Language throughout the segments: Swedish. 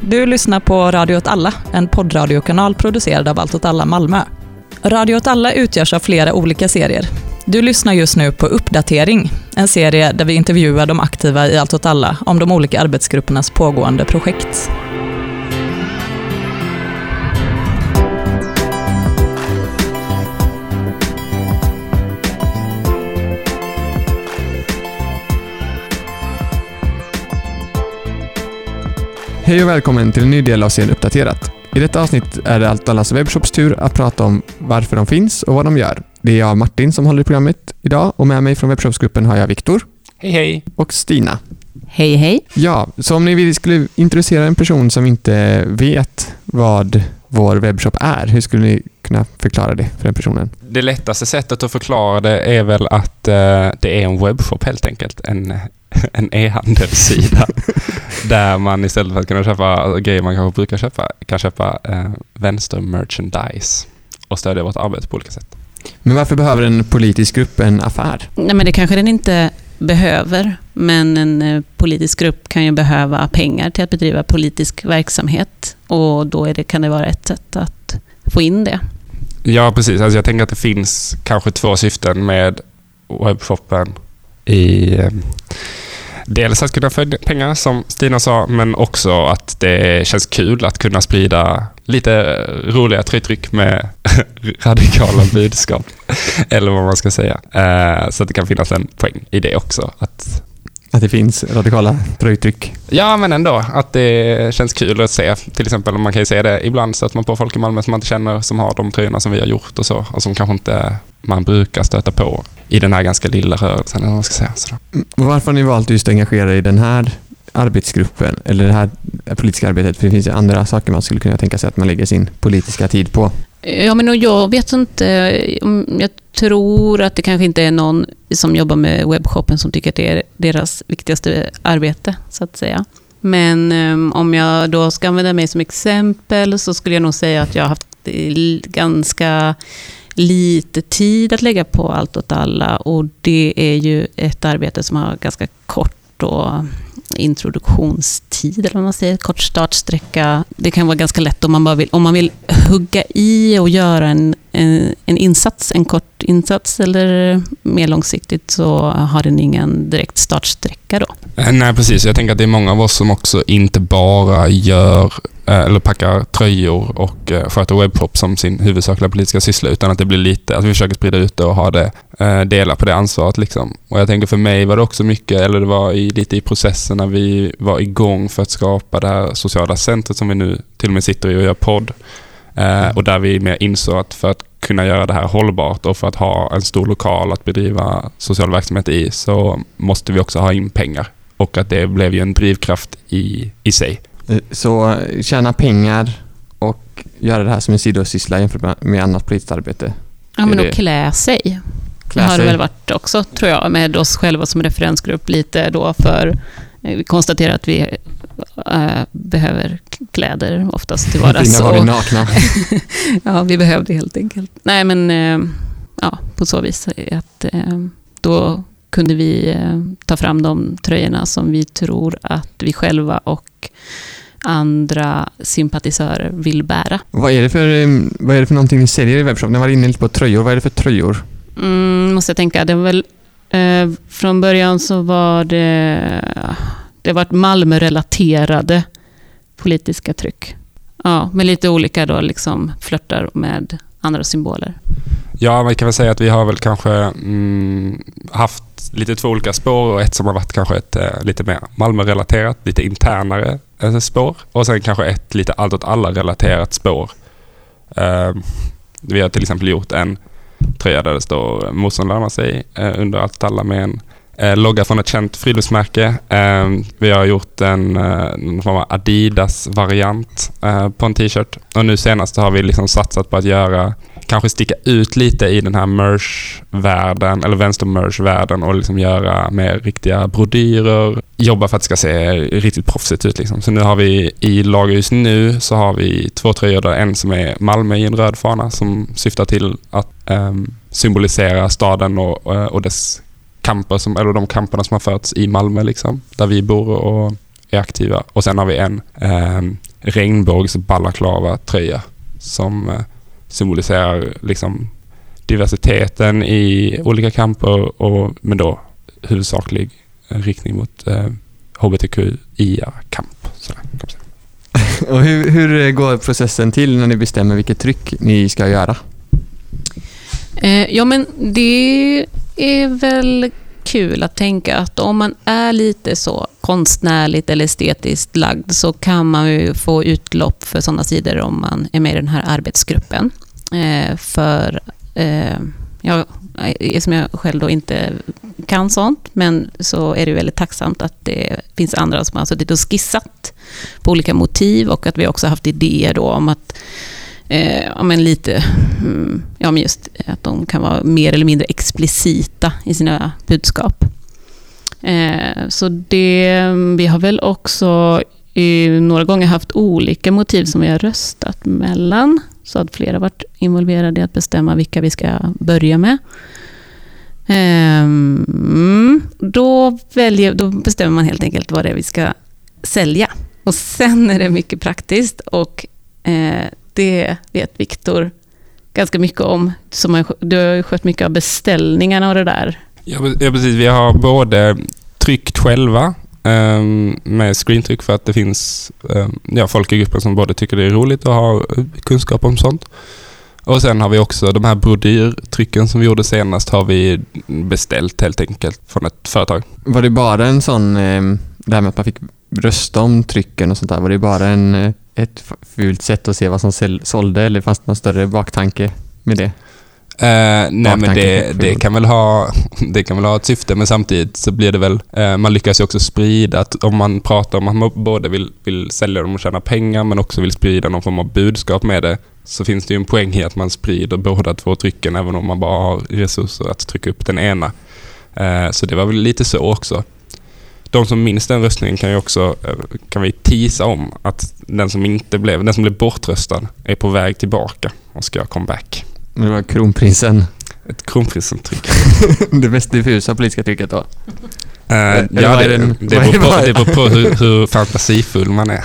Du lyssnar på Radio åt alla, en poddradiokanal producerad av Allt åt alla Malmö. Radio åt alla utgörs av flera olika serier. Du lyssnar just nu på Uppdatering, en serie där vi intervjuar de aktiva i Allt åt alla om de olika arbetsgruppernas pågående projekt. Hej och välkommen till en ny del av serien Uppdaterat. I detta avsnitt är det Allt Allas webbshops tur att prata om varför de finns och vad de gör. Det är jag, Martin, som håller i programmet idag och med mig från webbshopsgruppen har jag Viktor Hej hej! och Stina. Hej hej. Ja, så om ni skulle introducera en person som inte vet vad vår webbshop är, hur skulle ni kunna förklara det för den personen? Det lättaste sättet att förklara det är väl att eh, det är en webbshop helt enkelt. En, en e-handelssida där man istället för att kunna köpa grejer man kanske brukar köpa kan köpa eh, vänster-merchandise och stödja vårt arbete på olika sätt. Men varför behöver en politisk grupp en affär? Nej, men det kanske den inte behöver, men en eh, politisk grupp kan ju behöva pengar till att bedriva politisk verksamhet och då är det, kan det vara ett sätt att få in det. Ja, precis. Alltså jag tänker att det finns kanske två syften med webbshoppen i eh, Dels att kunna få pengar, som Stina sa, men också att det känns kul att kunna sprida lite roliga tryck med radikala budskap. Eller vad man ska säga. Eh, så att det kan finnas en poäng i det också. Att, att det finns radikala tröjtryck? ja, men ändå. Att det känns kul att se. Till exempel, man kan ju se det ibland stöter man på folk i Malmö som man inte känner som har de tröjorna som vi har gjort och så. Och som kanske inte man brukar stöta på i den här ganska lilla rörelsen. Eller vad man ska säga. Så då. Och Varför har ni valt just att engagera er i den här arbetsgruppen eller det här politiska arbetet? För det finns ju andra saker man skulle kunna tänka sig att man lägger sin politiska tid på. Ja, men jag vet inte. Jag tror att det kanske inte är någon som jobbar med webbshoppen som tycker att det är deras viktigaste arbete, så att säga. Men ehm, om jag då ska använda mig som exempel så skulle jag nog säga att jag har haft ganska lite tid att lägga på allt åt alla och det är ju ett arbete som har ganska kort och introduktionstid, eller vad man säger, kort startsträcka. Det kan vara ganska lätt om man bara vill, om man vill hugga i och göra en, en, en insats, en kort insats, eller mer långsiktigt så har den ingen direkt startsträcka då. Eh, nej, precis. Jag tänker att det är många av oss som också inte bara gör eh, eller packar tröjor och eh, sköter webbshop som sin huvudsakliga politiska syssla, utan att det blir lite, att vi försöker sprida ut det och ha det, dela på det ansvaret liksom. Och jag tänker för mig var det också mycket, eller det var i, lite i processen när vi var igång för att skapa det här sociala centret som vi nu till och med sitter i och gör podd. Och där vi mer insåg att för att kunna göra det här hållbart och för att ha en stor lokal att bedriva social verksamhet i så måste vi också ha in pengar. Och att det blev ju en drivkraft i, i sig. Eh, Så eh, tjäna pengar och göra det här som en sidosyssla jämfört med- annat politiskt arbete. Ja, men Är att det- klä sig. Klä har det sig. väl varit också, tror jag, med oss själva som referensgrupp lite då för vi konstaterar att vi eh, behöver kläder oftast till vardags. Innan var vi nakna. ja, vi behövde helt enkelt. Nej, men eh, ja, på så vis att eh, då kunde vi eh, ta fram de tröjorna som vi tror att vi själva och andra sympatisörer vill bära. Vad är, det för, eh, vad är det för någonting ni säljer i webbshop? Ni var inne lite på tröjor. Vad är det för tröjor? Mm, måste jag tänka. Det var väl, eh, från början så var det, det var Malmö-relaterade politiska tryck. Ja, med lite olika då, liksom flörtar med andra symboler. Ja, man kan väl säga att vi har väl kanske mm, haft lite två olika spår och ett som har varit kanske ett eh, lite mer Malmö-relaterat, lite internare eh, spår. Och sen kanske ett lite allt åt alla-relaterat spår. Eh, vi har till exempel gjort en tröja där det står “Morsan lönar sig” eh, under allt alla med en eh, logga från ett känt friluftsmärke. Eh, vi har gjort en, eh, någon form av Adidas-variant eh, på en t-shirt. Och nu senast har vi liksom satsat på att göra kanske sticka ut lite i den här merch-världen, eller vänster-merch-världen och liksom göra mer riktiga brodyrer. Jobba för att det ska se riktigt proffsigt ut. Liksom. Så nu har vi i lager just nu så har vi två tröjor där en som är Malmö i en röd fana som syftar till att um, symbolisera staden och, eh, och dess kamper, som, eller de kamperna som har förts i Malmö liksom, där vi bor och är aktiva. Och sen har vi en um, regnbågs balaklava-tröja som uh, symboliserar liksom diversiteten i olika kamper och men då huvudsaklig riktning mot eh, hbtqia-kamp. Och hur, hur går processen till när ni bestämmer vilket tryck ni ska göra? Eh, ja, men det är väl kul att tänka att om man är lite så konstnärligt eller estetiskt lagd så kan man ju få utlopp för sådana sidor om man är med i den här arbetsgruppen. Eh, för eh, ja, Eh, som jag själv då inte kan sånt, men så är det väldigt tacksamt att det finns andra som har suttit och skissat på olika motiv och att vi också haft idéer då om att eh, ja, men lite, mm, ja, men just att de kan vara mer eller mindre explicita i sina budskap. Eh, så det, vi har väl också några gånger haft olika motiv som vi har röstat mellan. Så att flera har varit involverade i att bestämma vilka vi ska börja med. Ehm, då, väljer, då bestämmer man helt enkelt vad det är vi ska sälja. Och sen är det mycket praktiskt och eh, det vet Viktor ganska mycket om. Som har, du har ju skött mycket av beställningarna och det där. Ja, precis. Vi har både tryckt själva Ehm, med screentryck för att det finns ehm, ja, folk i gruppen som både tycker det är roligt och har eh, kunskap om sånt. Och sen har vi också de här brodyrtrycken som vi gjorde senast har vi beställt helt enkelt från ett företag. Var det bara en sån, ehm, det här med att man fick rösta om trycken och sånt där, var det bara en, eh, ett fult sätt att se vad som sålde eller fanns det någon större baktanke med det? Eh, nej men det, det, kan väl ha, det kan väl ha ett syfte men samtidigt så blir det väl, eh, man lyckas ju också sprida att om man pratar om att man både vill, vill sälja dem och tjäna pengar men också vill sprida någon form av budskap med det så finns det ju en poäng i att man sprider båda två trycken även om man bara har resurser att trycka upp den ena. Eh, så det var väl lite så också. De som minns den röstningen kan ju också, kan vi tisa om att den som inte blev, den som blev bortröstad är på väg tillbaka och ska göra comeback. Det var kronprinsen. Ett kronprinsen-tryck. det mest diffusa politiska trycket då. Uh, Eller ja, det, den- det, beror på, det beror på hur, hur fantasifull man är.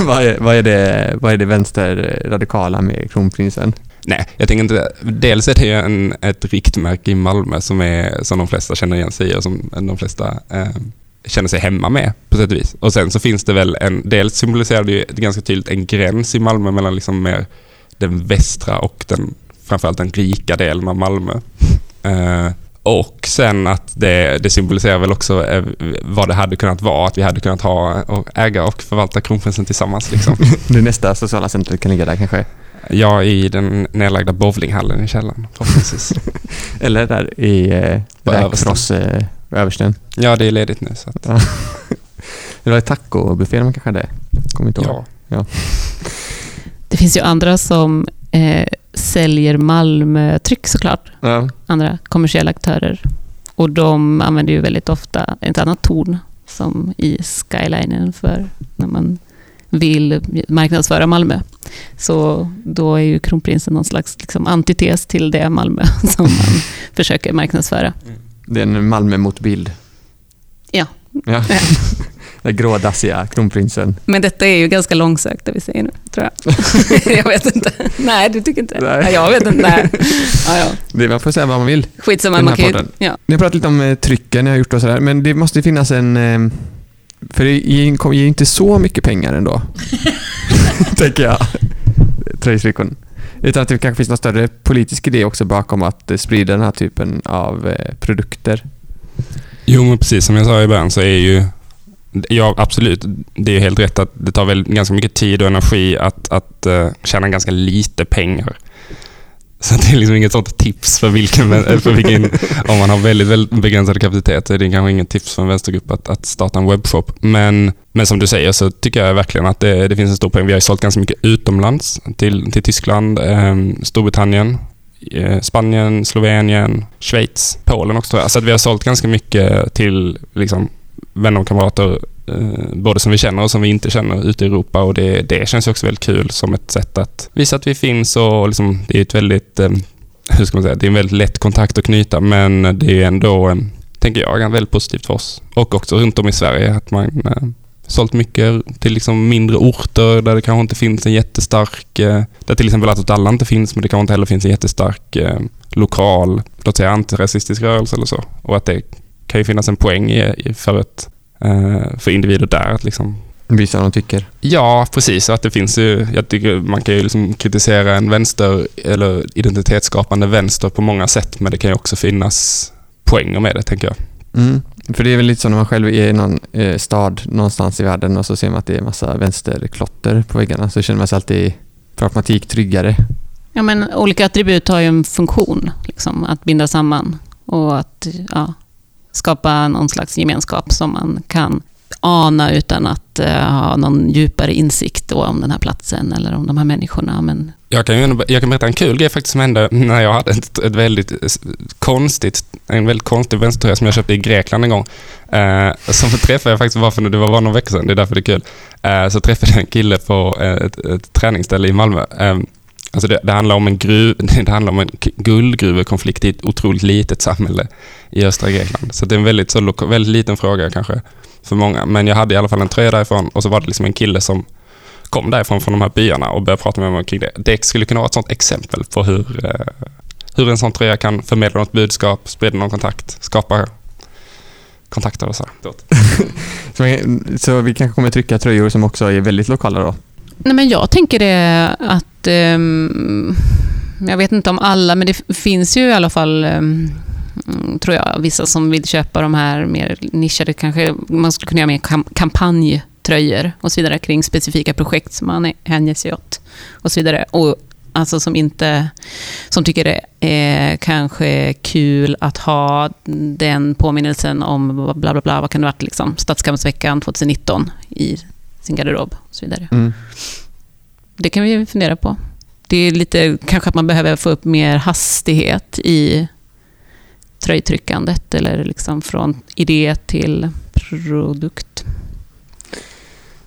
vad, är, vad, är det, vad är det vänsterradikala med kronprinsen? Nej, jag tänker inte Dels är det en, ett riktmärke i Malmö som, är, som de flesta känner igen sig i och som de flesta eh, känner sig hemma med på sätt och vis. Och sen så finns det väl en... Dels symboliserar det ju ganska tydligt en gräns i Malmö mellan liksom mer den västra och den framförallt den rika delen av Malmö. Eh, och sen att det, det symboliserar väl också eh, vad det hade kunnat vara, att vi hade kunnat ha och äga och förvalta kronprinsen tillsammans. Liksom. Det nästa sociala centret kan ligga där kanske? Ja, i den nedlagda bowlinghallen i källaren förhoppningsvis. Eller där i eh, På Räkross, eh, översten. ja, det är ledigt nu så att, Ja. Det var tacobuffé man kanske hade. Kommer inte ihåg. ja. Det finns ju andra som eh, säljer Malmötryck såklart. Ja. Andra kommersiella aktörer. Och de använder ju väldigt ofta ett annat torn som i skylinen för när man vill marknadsföra Malmö. Så då är ju kronprinsen någon slags liksom, antites till det Malmö som man försöker marknadsföra. Det är en Malmö-motbild. Ja. ja. Den grådassiga kronprinsen. Men detta är ju ganska långsökt det vi säger nu, tror jag. jag vet inte. Nej, du tycker inte? Nej. Nej. Jag vet inte. Nej. Ja, ja. Det, man får säga vad man vill. Skitsamma, man kan ju... Ja. Ni har pratat lite om eh, trycken ni har gjort och sådär, men det måste ju finnas en... Eh, för det ger ju inte så mycket pengar ändå. Tänker jag. Tröjtrycken. Utan att det kanske finns någon större politisk idé också bakom att eh, sprida den här typen av produkter. Jo, men precis som jag sa i början så är ju... Ja, absolut. Det är helt rätt att det tar väl ganska mycket tid och energi att, att uh, tjäna ganska lite pengar. Så det är liksom inget sånt tips för vilken, för vilken om man har väldigt, väldigt begränsad kapacitet så är det kanske inget tips för en vänstergrupp att, att starta en webbshop. Men, men som du säger så tycker jag verkligen att det, det finns en stor poäng. Vi har ju sålt ganska mycket utomlands till, till Tyskland, eh, Storbritannien, eh, Spanien, Slovenien, Schweiz, Polen också tror jag. Så att vi har sålt ganska mycket till liksom, vänner och kamrater, eh, både som vi känner och som vi inte känner ute i Europa. Och det, det känns också väldigt kul som ett sätt att visa att vi finns och liksom, det är ett väldigt, eh, hur ska man säga, det är en väldigt lätt kontakt att knyta men det är ändå, eh, tänker jag, väldigt positivt för oss. Och också runt om i Sverige att man, sålt mycket till liksom mindre orter där det kanske inte finns en jättestark, där till exempel att alla inte finns, men det kanske inte heller finns en jättestark lokal, låt säga antirasistisk rörelse eller så. Och att det kan ju finnas en poäng i, i för, ett, eh, för individer där att liksom Visa vad de tycker. Ja, precis. Att det finns ju, jag tycker man kan ju liksom kritisera en vänster eller identitetsskapande vänster på många sätt, men det kan ju också finnas poänger med det, tänker jag. Mm. För det är väl lite så när man själv är i någon eh, stad någonstans i världen och så ser man att det är massa vänsterklotter på väggarna så känner man sig alltid per automatik tryggare. Ja, men olika attribut har ju en funktion, liksom, att binda samman och att ja, skapa någon slags gemenskap som man kan ana utan att uh, ha någon djupare insikt då om den här platsen eller om de här människorna. Men... Jag kan, ju, jag kan berätta en kul grej faktiskt som hände när jag hade ett, ett väldigt eh, konstigt, en väldigt konstig vänstertröja som jag köpte i Grekland en gång. Eh, uh, som träffade jag faktiskt bara för det var bara några veckor sedan, det är därför det är kul. Uh, så träffade jag en kille på ett, ett träningsställe i Malmö. Ehm, Alltså det, det, handlar om en, gruv, det handlar om en guldgruvekonflikt i ett otroligt litet samhälle i östra Grekland. Så det är en väldigt, så, väldigt liten fråga kanske för många. Men jag hade i alla fall en tröja därifrån och så var det liksom en kille som kom därifrån från de här byarna och började prata med mig kring det. Det skulle kunna vara ett sånt exempel på hur, eh, hur en sån tröja kan förmedla något budskap, sprida någon kontakt, skapa kontakter och så. så, så vi kanske kommer trycka tröjor som också är väldigt lokala då? Nej, men jag tänker det att um, jag vet inte om alla, men det finns ju i alla fall um, tror jag, vissa som vill köpa de här mer nischade, kanske man skulle kunna göra mer kampanjtröjor och så vidare kring specifika projekt som man hänger sig åt och så vidare. Och alltså som inte, som tycker det är kanske kul att ha den påminnelsen om bla bla bla, vad kan det ha varit liksom, Stadskampsveckan 2019 i sin garderob och så vidare. Mm. Det kan vi fundera på. Det är lite kanske att man behöver få upp mer hastighet i tröjtryckandet eller liksom från idé till produkt.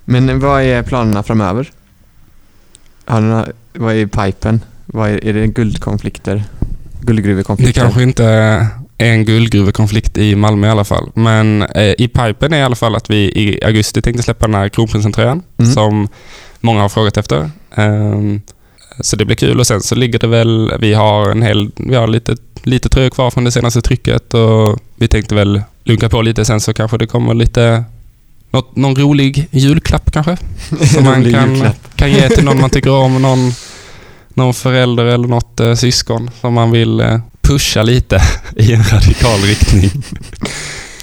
Men vad är planerna framöver? Har några, vad är pipen? Vad är, är det guldkonflikter? Guldgruvekonflikter? Det kanske inte är en guldgruvekonflikt i Malmö i alla fall. Men eh, i pipen är i alla fall att vi i augusti tänkte släppa den här Kronprinsen-tröjan mm. som många har frågat efter. Um, så det blir kul och sen så ligger det väl, vi har en hel, vi har lite lite tröjor kvar från det senaste trycket och vi tänkte väl lunka på lite sen så kanske det kommer lite något, någon rolig julklapp kanske. Som man kan, kan ge till någon man tycker om, någon, någon förälder eller något eh, syskon som man vill eh, pusha lite i en radikal riktning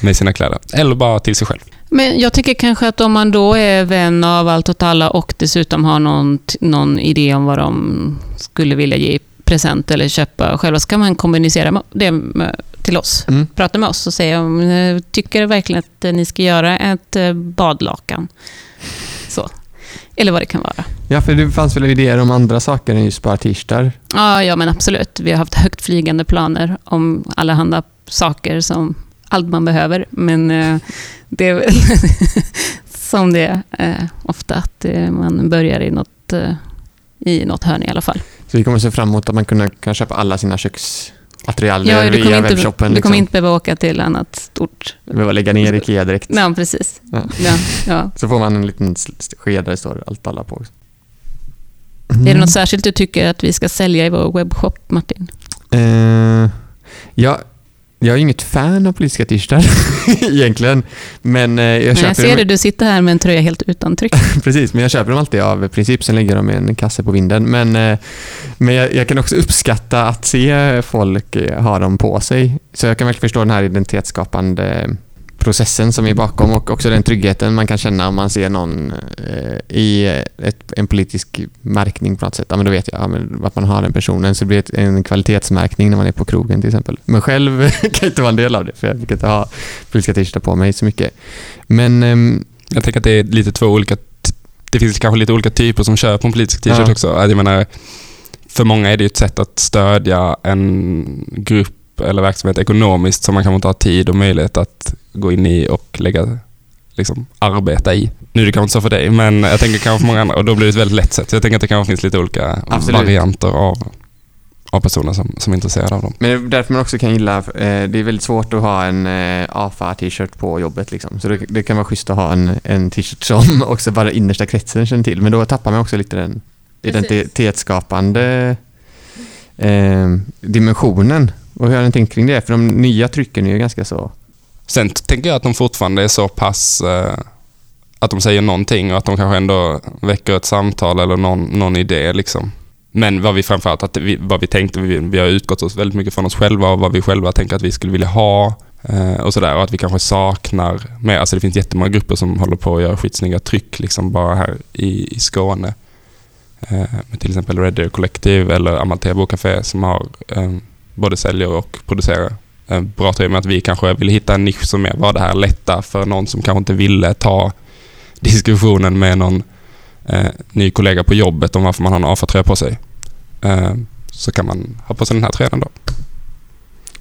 med sina kläder. Eller bara till sig själv. Men jag tycker kanske att om man då är vän av allt åt alla och dessutom har någon, någon idé om vad de skulle vilja ge present eller köpa själva, så kan man kommunicera det till oss. Mm. Prata med oss och säga om ni tycker verkligen att ni ska göra ett eh, badlakan. Så. Eller vad det kan vara. Ja, för det fanns väl idéer om andra saker än just bara t-shirtar? Ja, ja, men absolut. Vi har haft högt flygande planer om allehanda saker som allt man behöver. Men eh, det är väl som det är eh, ofta, att man börjar i något, i något hörn i alla fall. Så vi kommer se fram emot att man kan, kan köpa alla sina köksattiraljer ja, via inte, webbshoppen. Du liksom. kommer inte behöva åka till annat stort... Du behöver lägga ner Ikea direkt. Ja, precis. Ja. Ja, ja. Så får man en liten sked där det står allt alla på. Mm. Är det mm. något särskilt du tycker att vi ska sälja i vår webbshop, Martin? Uh, ja, jag är inget fan av politiska t-shirtar egentligen. Men eh, jag köper jag ser dem... det, du sitter här med en tröja helt utan tryck. Precis, men jag köper dem alltid av princip. Sen lägger de i en kasse på vinden. Men, eh, men jag, jag, kan också uppskatta att se folk eh, ha dem på sig. Så jag kan verkligen förstå den här identitetsskapande processen som är bakom och också den tryggheten man kan känna om man ser någon eh, i ett, en politisk märkning på något sätt. Ja, men då vet jag ja, men att man har den personen, så det blir en kvalitetsmärkning när man är på krogen till exempel. Men själv kan inte vara en del av det, för jag brukar inte ha politiska t-shirtar på mig så mycket. Men... Ehm, jag tänker att det är lite två olika... Det finns kanske lite olika typer som kör på en politisk t-shirt ja. också. Jag menar, för många är det ett sätt att stödja en grupp eller verksamhet ekonomiskt som man kanske inte har tid och möjlighet att gå in i och lägga liksom, arbeta i. Nu är det kanske inte så för dig, men jag tänker kanske för många andra och då blir det ett väldigt lätt sätt. Så jag tänker att det kanske finns lite olika Absolut. varianter av, av personer som, som är intresserade av dem. Men det är därför man också kan gilla, eh, det är väldigt svårt att ha en eh, AFA-t-shirt på jobbet liksom. Så det, det kan vara schysst att ha en, en t-shirt som också bara innersta kretsen känner till. Men då tappar man också lite den Precis. identitetsskapande eh, dimensionen. Och hur har ni tänkt kring det? För de nya trycken är ju ganska så... Sen tänker jag att de fortfarande är så pass eh, att de säger någonting och att de kanske ändå väcker ett samtal eller någon, någon idé. Liksom. Men vad vi framförallt, att vi, vad vi tänkte, vi, vi har utgått oss väldigt mycket från oss själva och vad vi själva tänker att vi skulle vilja ha eh, och sådär. Och att vi kanske saknar mer, alltså det finns jättemånga grupper som håller på att göra skitsnygga tryck liksom bara här i, i Skåne. Eh, med till exempel Radio Collective eller Amalthea Bokcafé som har eh, både säljer och producerar eh, bra tröjor. Men att vi kanske vill hitta en nisch som är, var det här lätta för någon som kanske inte ville ta diskussionen med någon eh, ny kollega på jobbet om varför man har en AFA-tröja på sig. Eh, så kan man ha på sig den här tröjan då.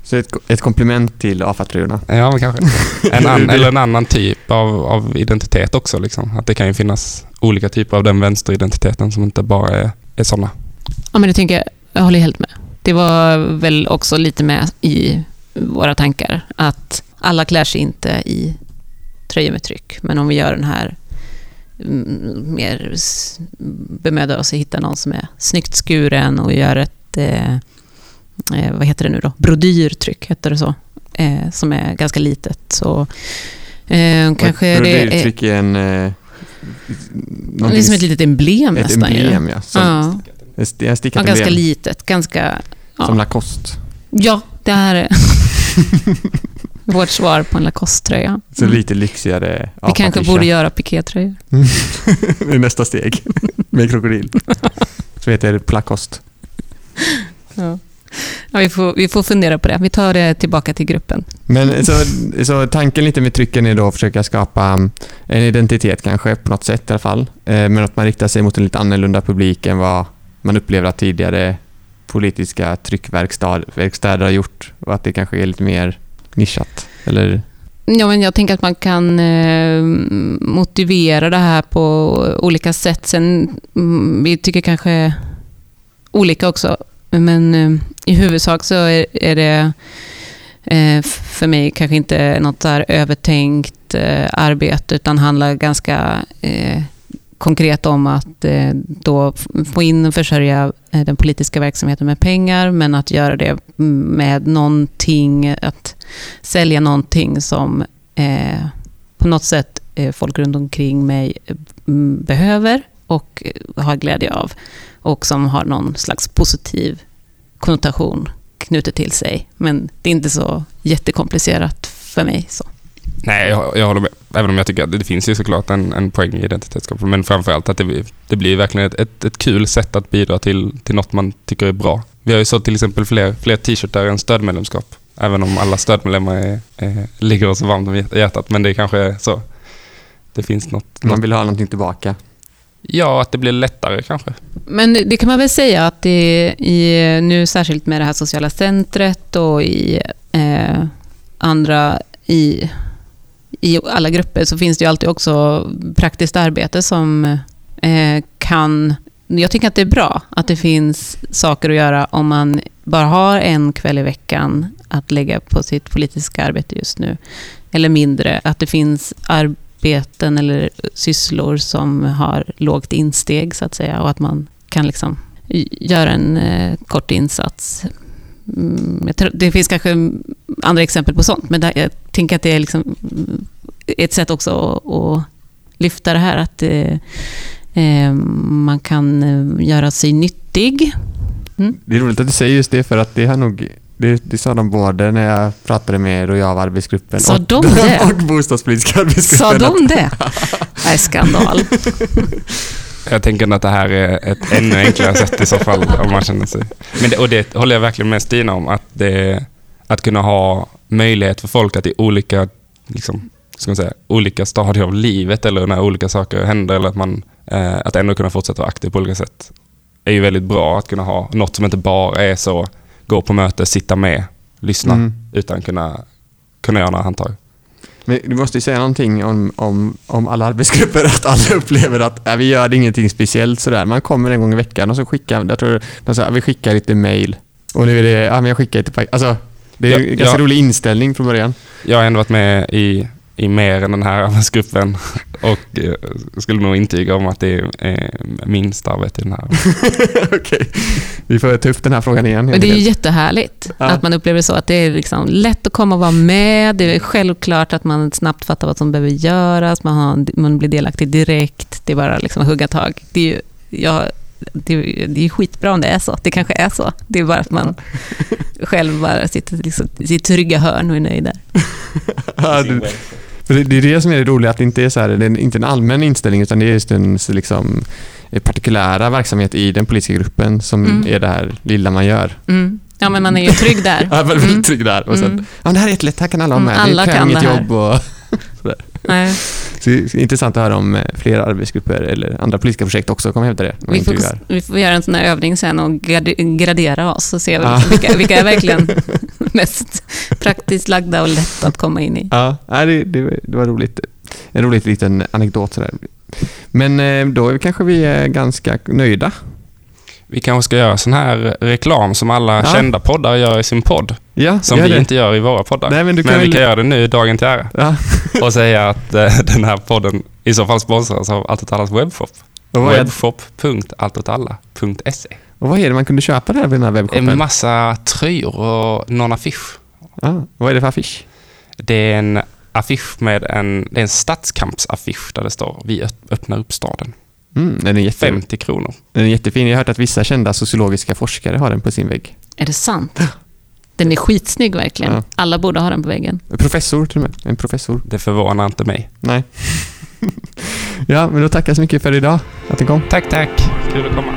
Så ett, ett komplement till AFA-tröjorna. Ja, men kanske. En an, eller en annan typ av, av identitet också. Liksom. Att det kan ju finnas olika typer av den vänsteridentiteten som inte bara är, är sådana. Ja, men det tänker jag, jag håller helt med. Det var väl också lite med i våra tankar att alla klär sig inte i tröjor med tryck. Men om vi gör den här mm, mer bemödar oss att hitta någon som är snyggt skuren och gör ett, eh, eh, vad heter det nu då, brodyrtryck, heter det så, eh, som är ganska litet. Så eh, kanske ett det är brodyrtryck är en... Eh, liksom ett litet emblem ett nästan. emblem, ja. Som, Ja, Ett, stickat ganska emblem. litet, ganska... Ja. Som Lacoste. Ja, det här är vårt svar på en Lacoste-tröja. Så Mm. lite lyxigare Vi kanske borde göra pikétröjor. Det är nästa steg. Med krokodil. Så heter Placoste. Ja. Ja, vi, får, vi får fundera på det. Vi tar det tillbaka till gruppen. Men så, så tanken lite med trycken är då att försöka skapa um, en identitet kanske på något sätt i alla fall. Eh, Men att man riktar sig mot en lite annorlunda publik än vad man upplever att tidigare politiska tryckverkstäder har gjort. Och att det kanske är lite mer nischat. Eller Ja, men jag tänker att man kan eh, motivera det här på olika sätt. Sen, mm, vi tycker kanske olika också. Men eh, i huvudsak så är, är det eh, för mig kanske inte något där övertänkt eh, arbete utan handlar ganska eh, konkret om att eh, då få in och försörja Eh, den politiska verksamheten med pengar men att göra det med någonting, att sälja någonting som eh, på något sätt eh, folk runt omkring mig mm, behöver och eh, har glädje av och som har någon slags positiv konnotation knutet till sig. Men det är inte så jättekomplicerat för mig. Så. Nej, jag, jag håller med. Även om jag tycker att det, finns ju såklart en, en poäng i identitetsskapande. Men framförallt att det, blir- det blir verkligen ett, ett, ett kul sätt att bidra till, till något man tycker är bra. Vi har ju så till exempel fler, fler t-shirtar än stödmedlemskap. Även om alla stödmedlemmar är, är, ligger oss varmt om hjärt- hjärtat. Men det är kanske så. Det finns något, man vill ha någonting tillbaka. Ja, att det blir lättare kanske. Men det kan man väl säga att det i, nu särskilt med det här sociala centret och i eh, andra, i, i alla grupper så finns det ju alltid också praktiskt arbete som eh, kan... Jag tycker att det är bra att det finns saker att göra om man bara har en kväll i veckan att lägga på sitt politiska arbete just nu. Eller mindre. Att det finns arbeten eller sysslor som har lågt insteg så att säga och att man kan liksom eh, göra en eh, kort insats. Mm, jag tror, det finns kanske andra exempel på sånt, men där, jag tänker att det är liksom mm, ett sätt också att, att lyfta det här att eh, eh, man kan eh, göra sig nyttig. Det är roligt att du säger just det för att det har nog det, det sa de både när jag pratade med Rojav arbetsgruppen Sa och, de det? och bostadspolitiska arbetsgruppen. Sa de det? Nej, skandal. Jag tänker att det här är ett ännu enklare sätt i så fall om man känner sig... Men det, och det håller jag verkligen med Stina om, att, det, att kunna ha möjlighet för folk att i olika, liksom, ska man säga, olika stadier av livet eller när olika saker händer eller att man eh, att ändå kunna fortsätta vara aktiv på olika sätt är ju väldigt bra att kunna ha något som inte bara är så gå på möte, sitta med, lyssna Mm. utan kunna, kunna göra några handtag. Men du måste ju säga någonting om, om, om alla arbetsgrupper, att alla upplever att äh, vi gör ingenting speciellt sådär. Man kommer en gång i veckan och så skickar, jag tror de säger, vi skickar lite mail Och nu är det, ja men jag skickar paket. Alltså, det är Ja, en ganska ja. rolig inställning från början. Jag har ändå varit med i, i mer än den här arbetsgruppen och eh, skulle nog intyga om att det är eh, minst arbete i den här. Okej. Vi får ta upp den här frågan igen. Men det är ju jättehärligt Ja. att man upplever så. Att det är liksom lätt att komma och vara med. Det är självklart att man snabbt fattar vad som behöver göras. Man, har, man blir delaktig direkt. Det är bara liksom att hugga tag. Det är ju, jag, det, är- det är skitbra om det är så. Det kanske är så. Det är bara att man själv bara sitter liksom, i sitt trygga hörn och är nöjd där. Det, är det som är det roliga, att det inte är så här, det är inte en allmän inställning utan det är just en liksom, eh, partikulära verksamhet i den politiska gruppen som Mm. är det här lilla man gör. Mm. Ja, men man är ju trygg där. Ja, väldigt Mm. trygg där. Och sen, Mm. ja, det här är jättelätt, här kan alla vara Mm, med. alla det kan det här. jobb och Nej. Så det är intressant att höra om eh, fler arbetsgrupper eller andra politiska projekt också kommer hävda det. man Vi får, vi får göra en sån här övning sen och grad- gradera oss och se vilka, vilka är verkligen mest praktiskt lagda och lätt att komma in i. Ja, det, det, var- det var roligt. En rolig liten anekdot sådär. Men eh, då är kanske vi är ganska nöjda. Vi kanske ska göra sån här reklam som alla Ja. kända poddar gör i sin podd. Ja, Som vi det. inte gör i våra poddar. Nej, men du kan men vi väl- kan göra det nu, dagen till ära. Ja. Och säga att eh, den här podden i så fall sponsras av Allt åt allas webbshop. Webbshop.alltåtallah.se och vad är det man kunde köpa där vid den här webbshoppen? En massa tröjor och någon affisch. ja, vad är det för affisch? Det är en affisch med en, det är en stadskampsaffisch där det står Vi öpp- öppnar upp staden. Mm, den, är jätte, 50 kronor. den är jättefin. Jag har hört att vissa kända sociologiska forskare har den på sin vägg. Är det sant? Den är skitsnygg verkligen. Ja. Alla borde ha den på väggen. En professor till och med. En professor. Det förvånar inte mig. Nej. ja, men då tackar jag så mycket för idag. Att ni kom. Tack, tack. Kul att komma.